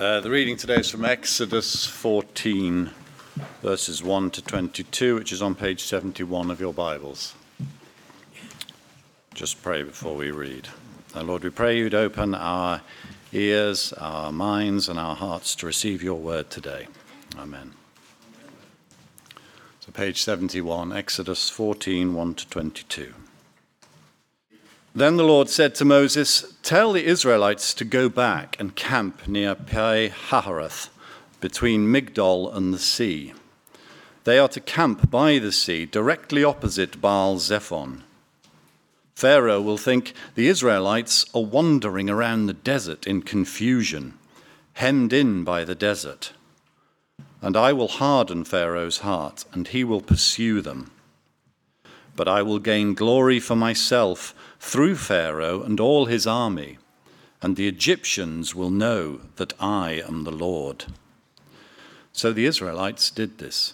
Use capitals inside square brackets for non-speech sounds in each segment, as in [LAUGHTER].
Uh, the reading today is from Exodus 14, verses 1 to 22, which is on page 71 of your Bibles. Just pray before we read. Our Lord, we pray you'd open our ears, our minds, and our hearts to receive your word today. Amen. So, page 71, Exodus 14, 1 to 22. Then the Lord said to Moses, Tell the Israelites to go back and camp near Pi Hahiroth, between Migdol and the sea. They are to camp by the sea, directly opposite Baal Zephon. Pharaoh will think the Israelites are wandering around the desert in confusion, hemmed in by the desert. And I will harden Pharaoh's heart, and he will pursue them. But I will gain glory for myself through Pharaoh and all his army, and the Egyptians will know that I am the Lord. So the Israelites did this.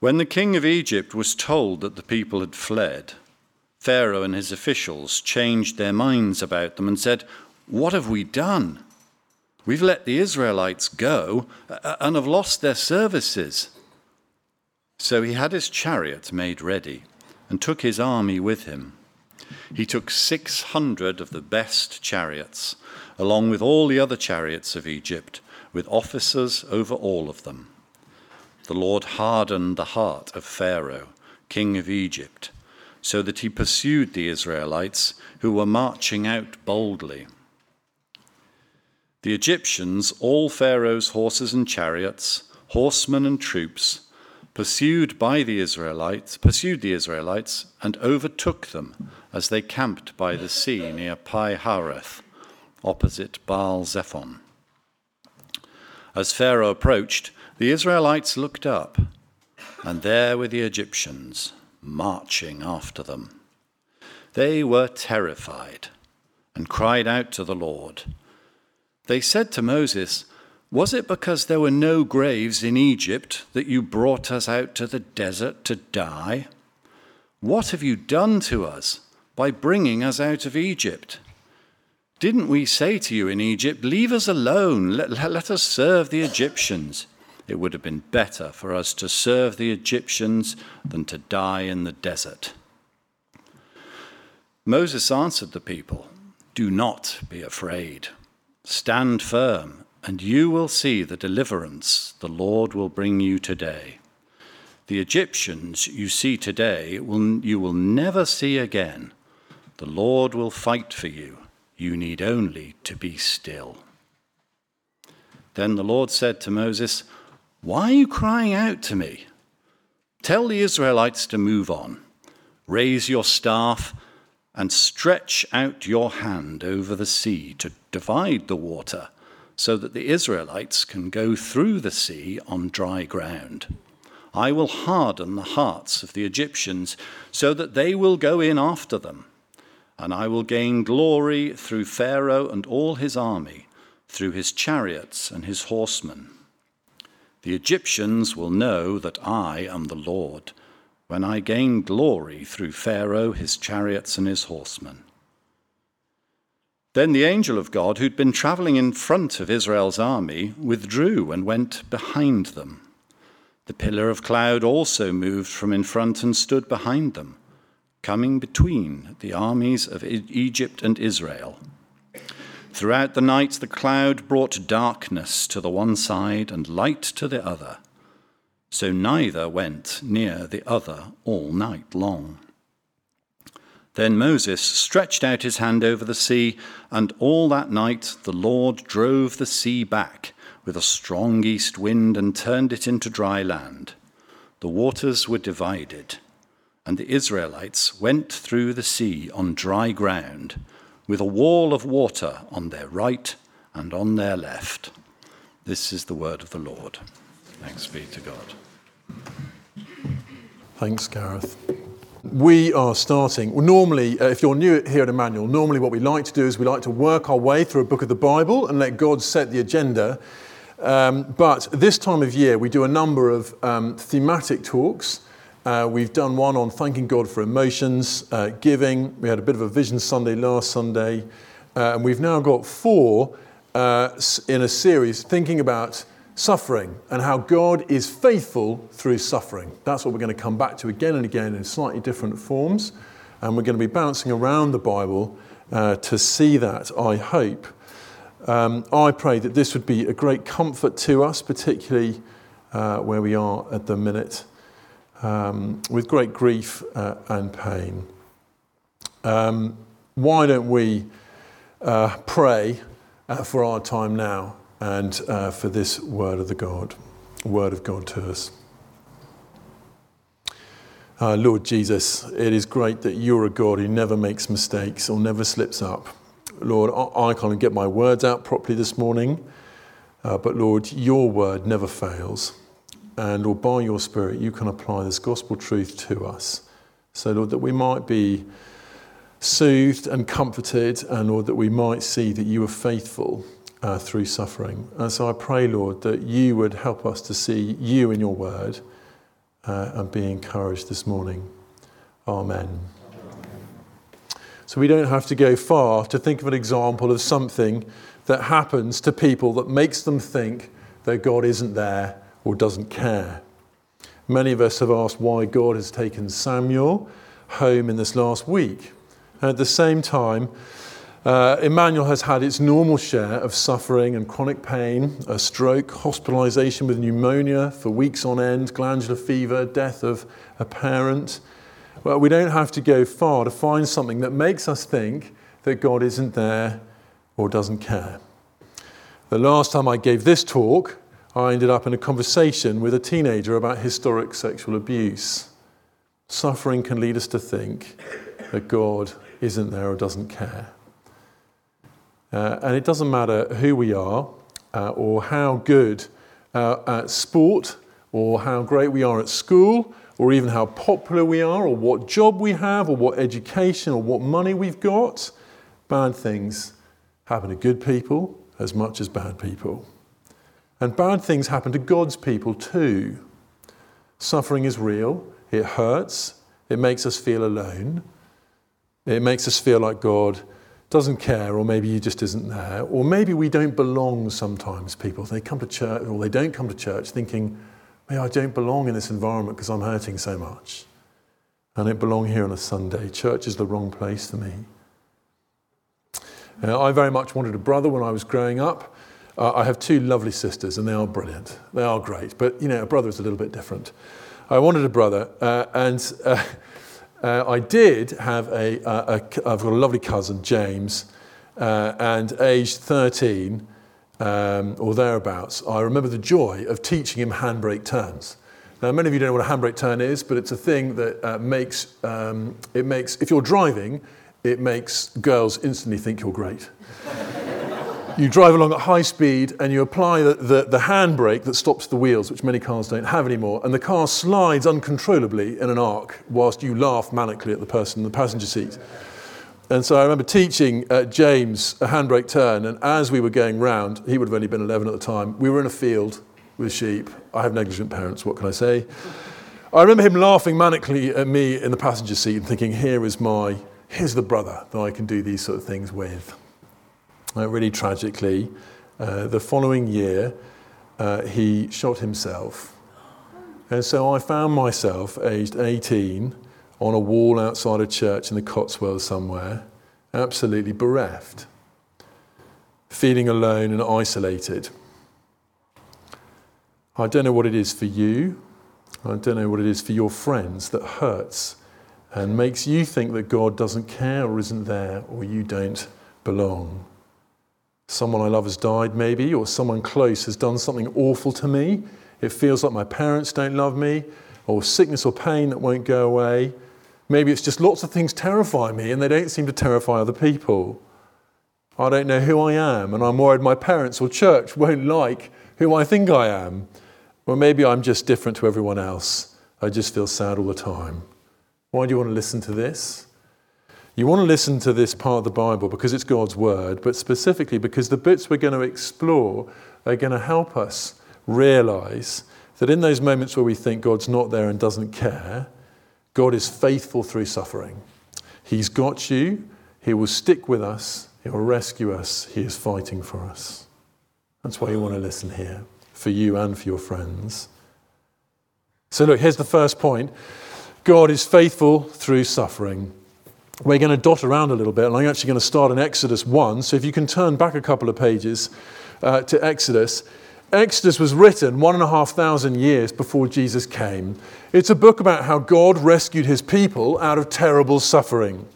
When the king of Egypt was told that the people had fled, Pharaoh and his officials changed their minds about them and said, What have we done? We've let the Israelites go uh, uh, and have lost their services. So he had his chariot made ready and took his army with him. He took 600 of the best chariots, along with all the other chariots of Egypt, with officers over all of them. The Lord hardened the heart of Pharaoh, king of Egypt, so that he pursued the Israelites who were marching out boldly. The Egyptians, all Pharaoh's horses and chariots, horsemen and troops, pursued by the Israelites, pursued the Israelites and overtook them as they camped by the sea near Pi Hahiroth, opposite Baal Zephon. As Pharaoh approached, the Israelites looked up, and there were the Egyptians marching after them. They were terrified and cried out to the Lord. They said to Moses, was it because there were no graves in Egypt that you brought us out to the desert to die? What have you done to us by bringing us out of Egypt? Didn't we say to you in Egypt, Leave us alone, let, let, us serve the Egyptians? It would have been better for us to serve the Egyptians than to die in the desert. Moses answered the people, Do not be afraid. Stand firm and you will see the deliverance the Lord will bring you today. The Egyptians you see today will, you will never see again. The Lord will fight for you. You need only to be still. Then the Lord said to Moses, Why are you crying out to me? Tell the Israelites to move on. Raise your staff and stretch out your hand over the sea to divide the water so that the Israelites can go through the sea on dry ground. I will harden the hearts of the Egyptians so that they will go in after them. And I will gain glory through Pharaoh and all his army, through his chariots and his horsemen. The Egyptians will know that I am the Lord when I gain glory through Pharaoh, his chariots, and his horsemen. Then the angel of God, who'd been traveling in front of Israel's army, withdrew and went behind them. The pillar of cloud also moved from in front and stood behind them, coming between the armies of Egypt and Israel. Throughout the night, the cloud brought darkness to the one side and light to the other. So neither went near the other all night long. Then Moses stretched out his hand over the sea, and all that night the Lord drove the sea back with a strong east wind and turned it into dry land. The waters were divided, and the Israelites went through the sea on dry ground, with a wall of water on their right and on their left. This is the word of the Lord. Thanks be to God. Thanks, Gareth we are starting. Well, normally, uh, if you're new here at Emmanuel, normally what we like to do is we like to work our way through a book of the Bible and let God set the agenda. Um, but this time of year, we do a number of um, thematic talks. Uh, we've done one on thanking God for emotions, uh, giving. We had a bit of a Vision Sunday last Sunday. Uh, and we've now got four uh, in a series thinking about suffering and how God is faithful through suffering. That's what we're going to come back to again and again in slightly different forms. And we're going to be bouncing around the Bible uh, to see that, I hope. Um, I pray that this would be a great comfort to us, particularly uh, where we are at the minute, um, with great grief uh, and pain. Um, why don't we uh, pray uh, for our time now and uh, for this word of the God, word of God to us? Uh, Lord Jesus, it is great that you're a God who never makes mistakes or never slips up. Lord, I, I can't get my words out properly this morning, uh, but Lord, your word never fails. And Lord, by your Spirit, you can apply this gospel truth to us. So, Lord, that we might be soothed and comforted, and Lord, that we might see that you are faithful uh, through suffering. And so I pray, Lord, that you would help us to see you in your word uh, and be encouraged this morning. Amen. So we don't have to go far to think of an example of something that happens to people that makes them think that God isn't there or doesn't care. Many of us have asked why God has taken Samuel home in this last week. And at the same time, uh, Emmanuel has had its normal share of suffering and chronic pain, a stroke, hospitalization with pneumonia for weeks on end, glandular fever, death of a parent. Well, we don't have to go far to find something that makes us think that God isn't there or doesn't care. The last time I gave this talk, I ended up in a conversation with a teenager about historic sexual abuse. Suffering can lead us to think that God isn't there or doesn't care. Uh, and it doesn't matter who we are uh, or how good uh, at sport or how great we are at school or even how popular we are or what job we have or what education or what money we've got. Bad things happen to good people as much as bad people. And bad things happen to God's people too. Suffering is real, it hurts, it makes us feel alone, it makes us feel like God doesn't care, or maybe he just isn't there, or maybe we don't belong sometimes, people. They come to church or they don't come to church thinking, maybe I don't belong in this environment because I'm hurting so much. I don't belong here on a Sunday. Church is the wrong place for me. Uh, I very much wanted a brother when I was growing up. Uh, I have two lovely sisters, and they are brilliant. They are great, but you know, a brother is a little bit different. I wanted a brother, uh, and uh, I did have a, a, a. I've got a lovely cousin, James, uh, and aged 13 um, or thereabouts, I remember the joy of teaching him handbrake turns. Now, many of you don't know what a handbrake turn is, but it's a thing that uh, makes um, it makes if you're driving, it makes girls instantly think you're great [LAUGHS] you drive along at high speed and you apply the, the, the handbrake that stops the wheels, which many cars don't have anymore, and the car slides uncontrollably in an arc whilst you laugh manically at the person in the passenger seat. And so I remember teaching uh, James a handbrake turn, and as we were going round, he would have only been 11 at the time, we were in a field with sheep. I have negligent parents, what can I say? I remember him laughing manically at me in the passenger seat and thinking, here is my, here's the brother that I can do these sort of things with uh, really tragically, uh, the following year, uh, he shot himself. And so I found myself, aged 18, on a wall outside a church in the Cotswolds somewhere, absolutely bereft, feeling alone and isolated. I don't know what it is for you. I don't know what it is for your friends that hurts and makes you think that God doesn't care or isn't there or you don't belong. Someone I love has died, maybe, or someone close has done something awful to me. It feels like my parents don't love me, or sickness or pain that won't go away. Maybe it's just lots of things terrify me and they don't seem to terrify other people. I don't know who I am, and I'm worried my parents or church won't like who I think I am. Or maybe I'm just different to everyone else. I just feel sad all the time. Why do you want to listen to this? You want to listen to this part of the Bible because it's God's word, but specifically because the bits we're going to explore are going to help us realize that in those moments where we think God's not there and doesn't care, God is faithful through suffering. He's got you, He will stick with us, He will rescue us, He is fighting for us. That's why you want to listen here, for you and for your friends. So, look, here's the first point God is faithful through suffering. We're going to dot around a little bit, and I'm actually going to start in Exodus 1. So, if you can turn back a couple of pages uh, to Exodus. Exodus was written one and a half thousand years before Jesus came. It's a book about how God rescued his people out of terrible suffering.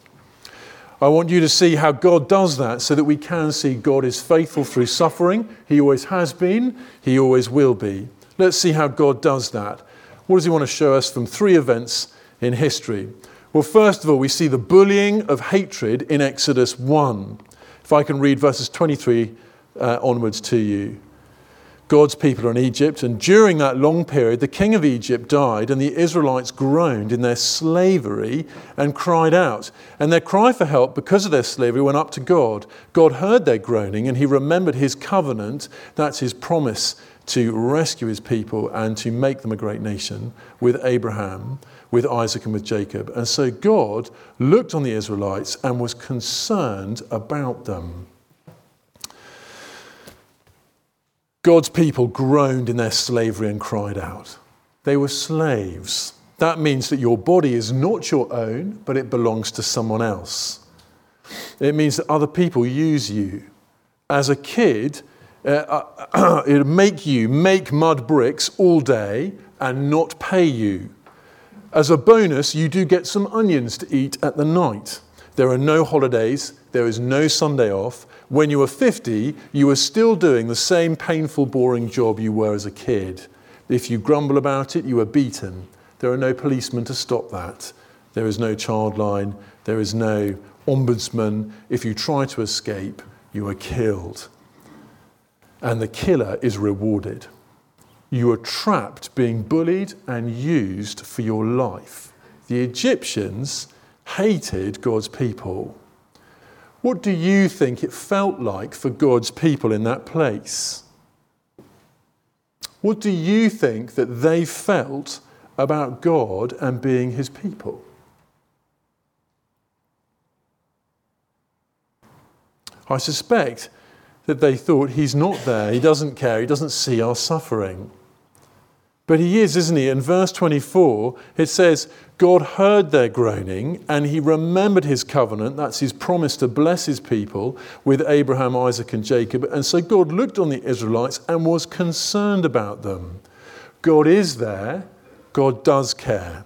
I want you to see how God does that so that we can see God is faithful through suffering. He always has been, He always will be. Let's see how God does that. What does He want to show us from three events in history? Well, first of all, we see the bullying of hatred in Exodus 1. If I can read verses 23 uh, onwards to you. God's people are in Egypt, and during that long period, the king of Egypt died, and the Israelites groaned in their slavery and cried out. And their cry for help because of their slavery went up to God. God heard their groaning, and he remembered his covenant that's his promise to rescue his people and to make them a great nation with Abraham, with Isaac, and with Jacob. And so God looked on the Israelites and was concerned about them. God's people groaned in their slavery and cried out. They were slaves. That means that your body is not your own, but it belongs to someone else. It means that other people use you. As a kid, uh, uh [CLEARS THROAT] it would make you make mud bricks all day and not pay you. As a bonus, you do get some onions to eat at the night. There are no holidays, there is no Sunday off, when you are 50, you are still doing the same painful, boring job you were as a kid. If you grumble about it, you are beaten. There are no policemen to stop that. There is no child line. There is no ombudsman. If you try to escape, you are killed. And the killer is rewarded. You are trapped, being bullied and used for your life. The Egyptians hated God's people. What do you think it felt like for God's people in that place? What do you think that they felt about God and being his people? I suspect that they thought he's not there, he doesn't care, he doesn't see our suffering. But he is, isn't he? In verse 24, it says, God heard their groaning and he remembered his covenant, that's his promise to bless his people with Abraham, Isaac, and Jacob. And so God looked on the Israelites and was concerned about them. God is there, God does care,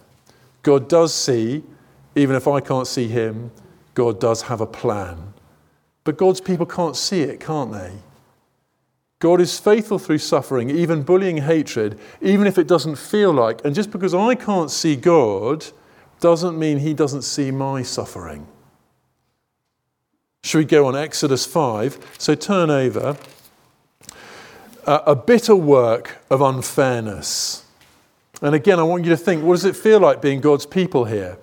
God does see, even if I can't see him, God does have a plan. But God's people can't see it, can't they? God is faithful through suffering, even bullying hatred, even if it doesn't feel like. And just because I can't see God doesn't mean He doesn't see my suffering. Should we go on Exodus 5? So turn over. Uh, a bitter work of unfairness. And again, I want you to think what does it feel like being God's people here?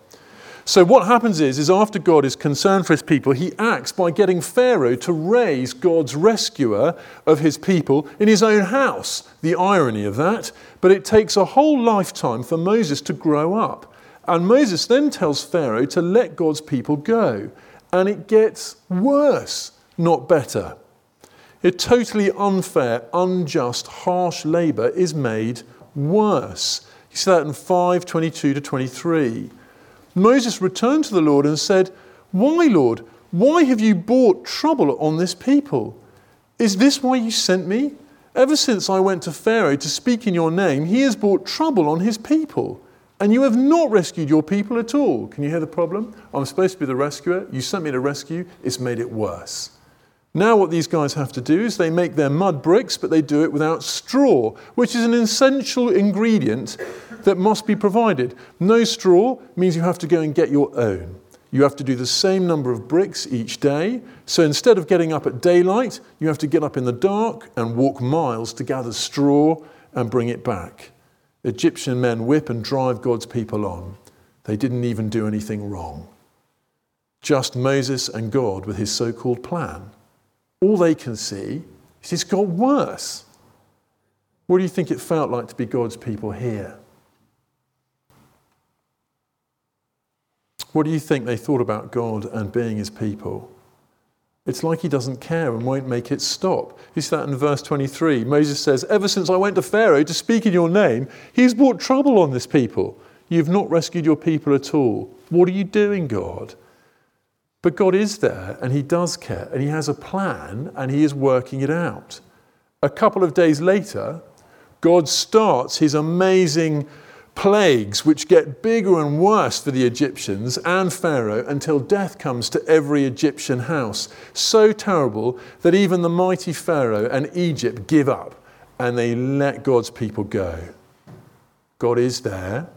So what happens is, is after God is concerned for his people, he acts by getting Pharaoh to raise God's rescuer of his people in his own house. The irony of that. But it takes a whole lifetime for Moses to grow up. And Moses then tells Pharaoh to let God's people go. And it gets worse, not better. A totally unfair, unjust, harsh labour is made worse. You see that in 5 22 to 23. Moses returned to the Lord and said, Why, Lord? Why have you brought trouble on this people? Is this why you sent me? Ever since I went to Pharaoh to speak in your name, he has brought trouble on his people. And you have not rescued your people at all. Can you hear the problem? I'm supposed to be the rescuer. You sent me to rescue. It's made it worse. Now, what these guys have to do is they make their mud bricks, but they do it without straw, which is an essential ingredient that must be provided. No straw means you have to go and get your own. You have to do the same number of bricks each day. So instead of getting up at daylight, you have to get up in the dark and walk miles to gather straw and bring it back. Egyptian men whip and drive God's people on. They didn't even do anything wrong. Just Moses and God with his so called plan all they can see is it's got worse. What do you think it felt like to be God's people here? What do you think they thought about God and being his people? It's like he doesn't care and won't make it stop. You see that in verse 23. Moses says, Ever since I went to Pharaoh to speak in your name, he's brought trouble on this people. You've not rescued your people at all. What are you doing, God? But God is there and he does care and he has a plan and he is working it out. A couple of days later, God starts his amazing plagues, which get bigger and worse for the Egyptians and Pharaoh until death comes to every Egyptian house. So terrible that even the mighty Pharaoh and Egypt give up and they let God's people go. God is there,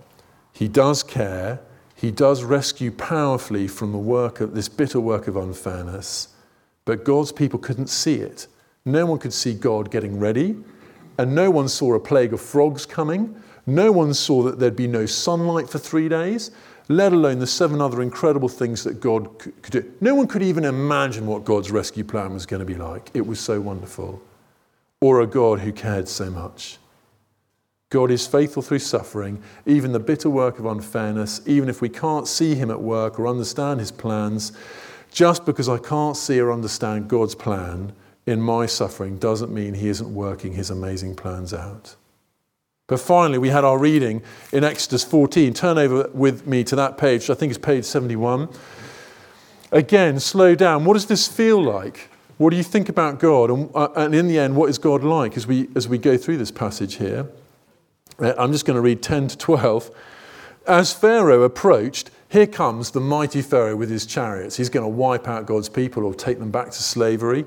He does care, He does rescue powerfully from the work of this bitter work of unfairness, but God's people couldn't see it. No one could see God getting ready, and no one saw a plague of frogs coming no one saw that there'd be no sunlight for three days, let alone the seven other incredible things that God could do. No one could even imagine what God's rescue plan was going to be like. It was so wonderful. Or a God who cared so much. God is faithful through suffering, even the bitter work of unfairness, even if we can't see Him at work or understand His plans. Just because I can't see or understand God's plan in my suffering doesn't mean He isn't working His amazing plans out. But finally, we had our reading in Exodus 14. Turn over with me to that page, I think it's page 71. Again, slow down. What does this feel like? What do you think about God? And, uh, and in the end, what is God like as we, as we go through this passage here? Uh, I'm just going to read 10 to 12. As Pharaoh approached, here comes the mighty Pharaoh with his chariots. He's going to wipe out God's people or take them back to slavery.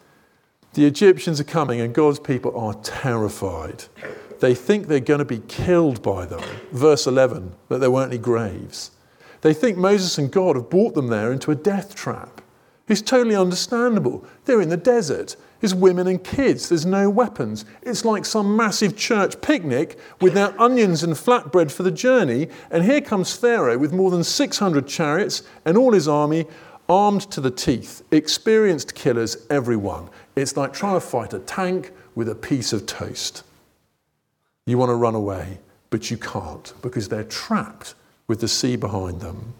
The Egyptians are coming, and God's people are terrified. They think they're going to be killed by them. Verse 11, that there weren't any graves. They think Moses and God have brought them there into a death trap. It's totally understandable. They're in the desert. There's women and kids. There's no weapons. It's like some massive church picnic with their onions and flatbread for the journey. And here comes Pharaoh with more than 600 chariots and all his army armed to the teeth, experienced killers, everyone. It's like trying to fight a tank with a piece of toast. You want to run away, but you can't because they're trapped with the sea behind them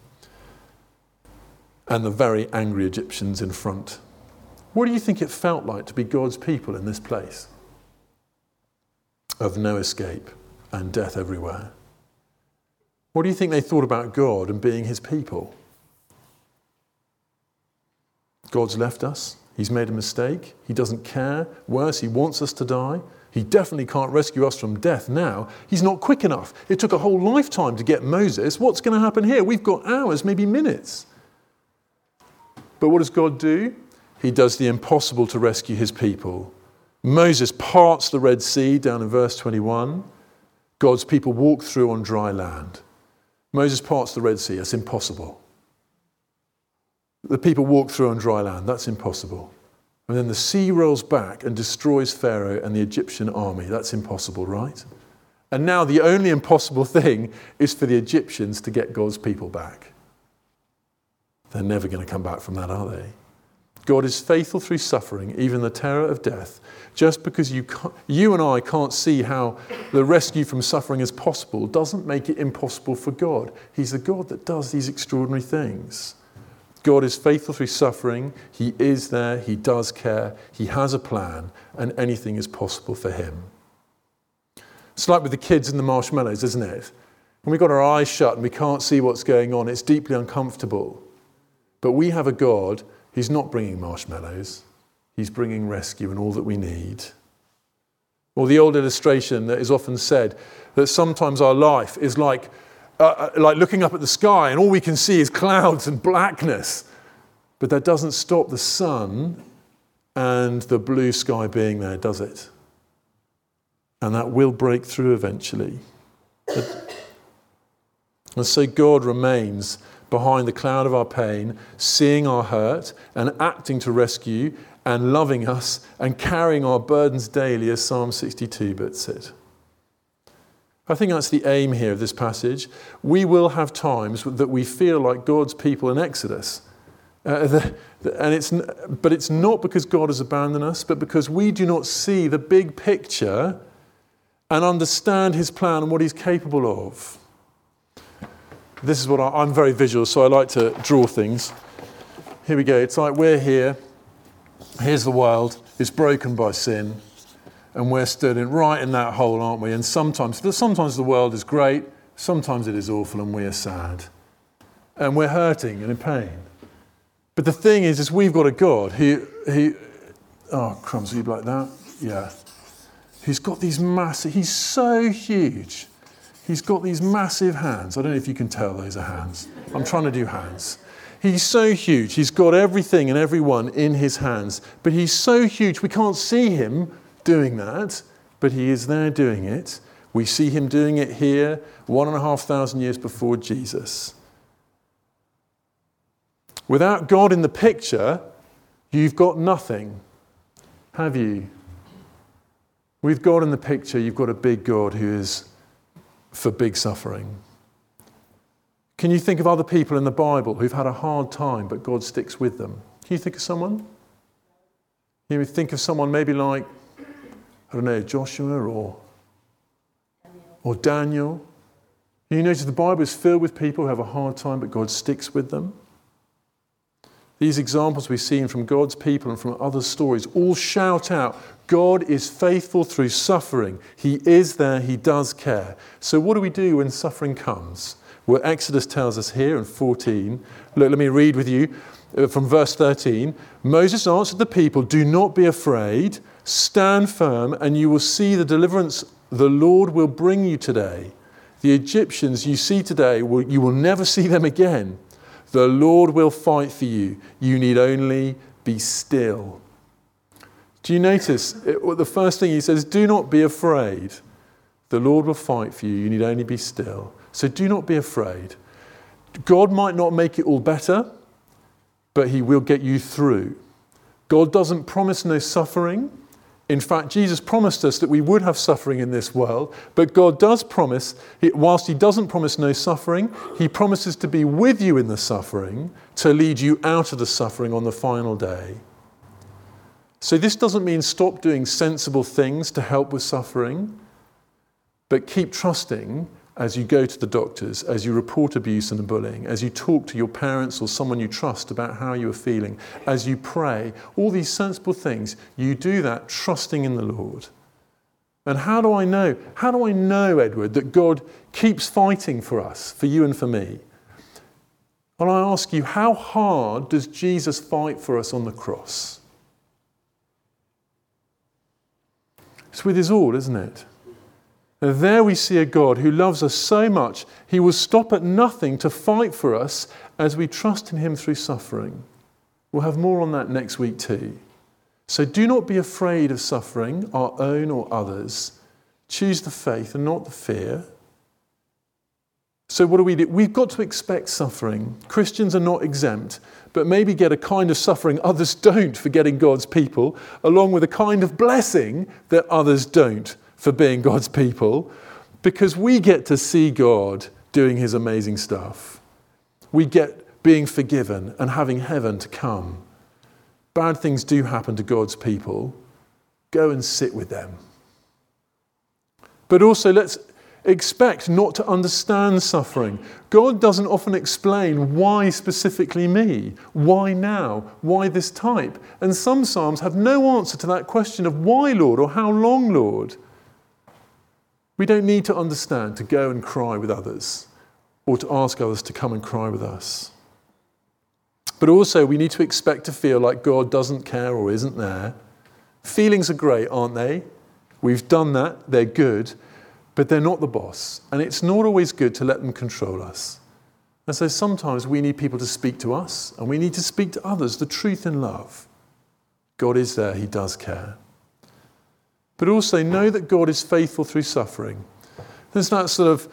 and the very angry Egyptians in front. What do you think it felt like to be God's people in this place? Of no escape and death everywhere. What do you think they thought about God and being his people? God's left us. He's made a mistake. He doesn't care. Worse, he wants us to die. He definitely can't rescue us from death now. He's not quick enough. It took a whole lifetime to get Moses. What's going to happen here? We've got hours, maybe minutes. But what does God do? He does the impossible to rescue his people. Moses parts the Red Sea down in verse 21. God's people walk through on dry land. Moses parts the Red Sea. It's impossible. The people walk through on dry land. That's impossible. And then the sea rolls back and destroys Pharaoh and the Egyptian army. That's impossible, right? And now the only impossible [LAUGHS] thing is for the Egyptians to get God's people back. They're never going to come back from that, are they? God is faithful through suffering, even the terror of death. Just because you, you and I can't see how the rescue from suffering is possible doesn't make it impossible for God. He's the God that does these extraordinary things. God is faithful through suffering. He is there. He does care. He has a plan, and anything is possible for him. It's like with the kids and the marshmallows, isn't it? When we've got our eyes shut and we can't see what's going on, it's deeply uncomfortable. But we have a God who's not bringing marshmallows, He's bringing rescue and all that we need. Or the old illustration that is often said that sometimes our life is like uh, uh, like looking up at the sky and all we can see is clouds and blackness. But that doesn't stop the sun and the blue sky being there, does it? And that will break through eventually. And so God remains behind the cloud of our pain, seeing our hurt and acting to rescue and loving us and carrying our burdens daily, as Psalm 62 puts it. I think that's the aim here of this passage. We will have times that we feel like God's people in Exodus. Uh, the, the, and it's, but it's not because God has abandoned us, but because we do not see the big picture and understand his plan and what he's capable of. This is what I, I'm very visual, so I like to draw things. Here we go. It's like we're here. Here's the world. It's broken by sin and we're stood in, right in that hole, aren't we? And sometimes, sometimes the world is great, sometimes it is awful, and we are sad. And we're hurting and in pain. But the thing is, is we've got a God who, oh, crumbs, you like that? Yeah. Who's got these massive, he's so huge. He's got these massive hands. I don't know if you can tell those are hands. I'm trying to do hands. He's so huge. He's got everything and everyone in his hands. But he's so huge, we can't see him, doing that, but he is there doing it. We see him doing it here, one and a half thousand years before Jesus. Without God in the picture, you've got nothing, have you? With God in the picture, you've got a big God who is for big suffering. Can you think of other people in the Bible who've had a hard time, but God sticks with them? Can you think of someone? Can you think of someone maybe like I don't know, Joshua or, or Daniel. You notice the Bible is filled with people who have a hard time, but God sticks with them. These examples we've seen from God's people and from other stories all shout out God is faithful through suffering. He is there, He does care. So, what do we do when suffering comes? Well, Exodus tells us here in 14. Look, let me read with you uh, from verse 13. Moses answered the people, Do not be afraid. Stand firm, and you will see the deliverance the Lord will bring you today. The Egyptians you see today, you will never see them again. The Lord will fight for you. You need only be still. Do you notice it, the first thing he says, Do not be afraid. The Lord will fight for you. You need only be still. So do not be afraid. God might not make it all better, but he will get you through. God doesn't promise no suffering. In fact, Jesus promised us that we would have suffering in this world, but God does promise, whilst He doesn't promise no suffering, He promises to be with you in the suffering, to lead you out of the suffering on the final day. So, this doesn't mean stop doing sensible things to help with suffering, but keep trusting as you go to the doctors, as you report abuse and bullying, as you talk to your parents or someone you trust about how you are feeling, as you pray, all these sensible things, you do that trusting in the Lord. And how do I know? How do I know, Edward, that God keeps fighting for us, for you and for me? Well, I ask you, how hard does Jesus fight for us on the cross? It's with his all, isn't it? And there we see a God who loves us so much, he will stop at nothing to fight for us as we trust in him through suffering. We'll have more on that next week too. So do not be afraid of suffering, our own or others. Choose the faith and not the fear. So, what do we do? We've got to expect suffering. Christians are not exempt, but maybe get a kind of suffering others [LAUGHS] don't for getting God's people, along with a kind of blessing that others don't for being God's people because we get to see God doing his amazing stuff. We get being forgiven and having heaven to come. Bad things do happen to God's people. Go and sit with them. But also, let's expect not to understand suffering. God doesn't often explain why specifically me, why now, why this type. And some Psalms have no answer to that question of why, Lord, or how long, Lord. We don't need to understand to go and cry with others or to ask others to come and cry with us. But also, we need to expect to feel like God doesn't care or isn't there. Feelings are great, aren't they? We've done that, they're good, but they're not the boss. And it's not always good to let them control us. And so sometimes we need people to speak to us, and we need to speak to others the truth in love. God is there, He does care but also know that God is faithful through suffering. There's that sort of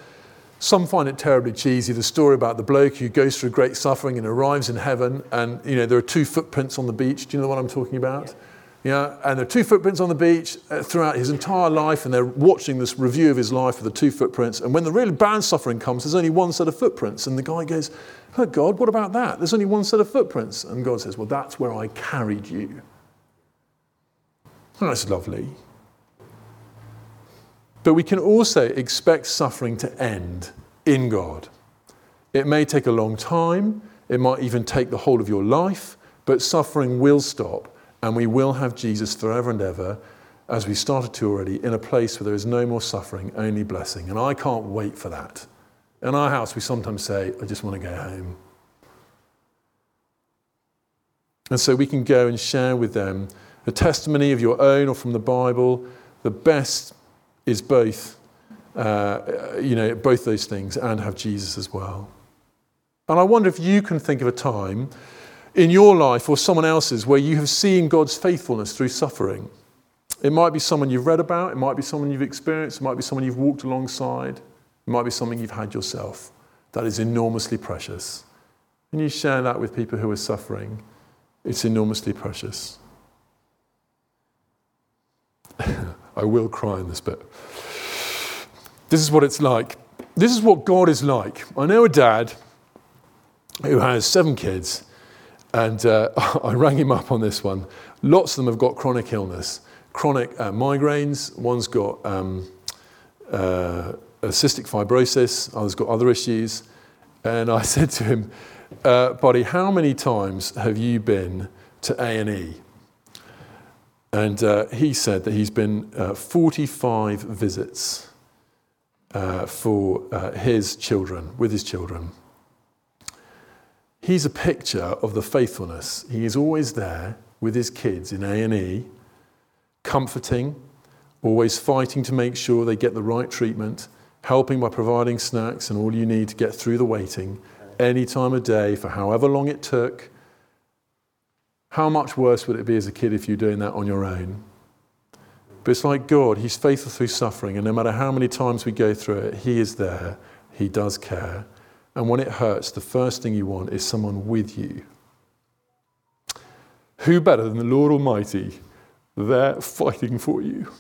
Some find it terribly cheesy. The story about the bloke who goes through great suffering and arrives in heaven, and you know there are two footprints on the beach. Do you know what I'm talking about? Yeah, and there are two footprints on the beach uh, throughout his entire life, and they're watching this review of his life with the two footprints. And when the really bad suffering comes, there's only one set of footprints. And the guy goes, Oh, God, what about that? There's only one set of footprints. And God says, Well, that's where I carried you. That's lovely. But we can also expect suffering to end in God. It may take a long time, it might even take the whole of your life, but suffering will stop, and we will have Jesus forever and ever, as we started to already, in a place where there is no more suffering, only blessing. And I can't wait for that. In our house, we sometimes say, I just want to go home. And so we can go and share with them a testimony of your own or from the Bible, the best is both, uh, you know, both those things and have Jesus as well. And I wonder if you can think of a time in your life or someone else's where you have seen God's faithfulness through suffering. It might be someone you've read about, it might be someone you've experienced, it might be someone you've walked alongside, it might be something you've had yourself. That is enormously precious. And you share that with people who are suffering, it's enormously precious. [LAUGHS] I will cry in this bit. This is what it's like. This is what God is like. I know a dad who has seven kids, and uh, [LAUGHS] I rang him up on this one. Lots of them have got chronic illness, chronic uh, migraines. One's got um, uh, cystic fibrosis, others got other issues. And I [LAUGHS] said to him, uh, buddy, how many times have you been to A&E? And uh, he said that he's been uh, 45 visits uh, for uh, his children, with his children. He's a picture of the faithfulness. He is always there with his kids in A&E, comforting, always fighting to make sure they get the right treatment, helping by providing snacks and all you need to get through the waiting, any time of day for however long it took how much worse would it be as a kid if you're doing that on your own? But it's like God, He's faithful through suffering, and no matter how many times we go through it, He is there, He does care. And when it hurts, the first thing you want is someone with you. Who better than the Lord Almighty there fighting for you?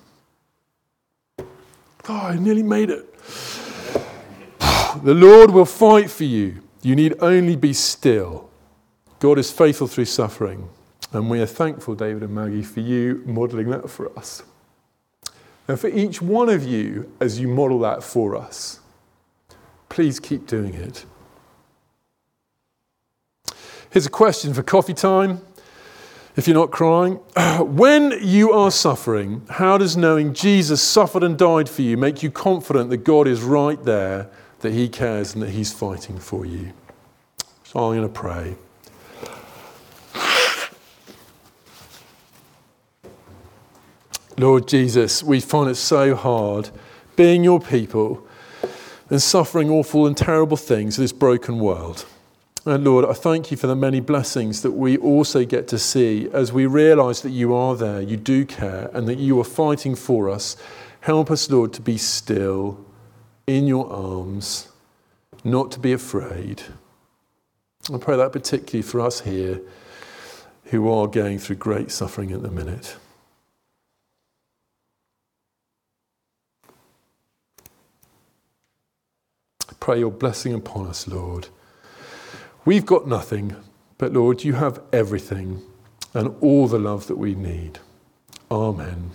Oh, I nearly made it. [SIGHS] The Lord will fight for you. You need only be still. God is faithful through suffering. And we are thankful, David and Maggie, for you modeling that for us. And for each one of you, as you model that for us, please keep doing it. Here's a question for coffee time. If you're not crying, [CLEARS THROAT] when you are suffering, how does knowing Jesus suffered and died for you make you confident that God is right there, that He cares, and that He's fighting for you? So I'm going to pray. Lord Jesus, we find it so hard being your people and suffering awful and terrible things in this broken world. And Lord, I thank you for the many blessings that we also get to see as we realize that you are there, you do care, and that you are fighting for us. Help us, Lord, to be still in your arms, not to be afraid. I pray that particularly for us here who are going through great suffering at the minute. Pray your blessing upon us, Lord. We've got nothing, but Lord, you have everything and all the love that we need. Amen.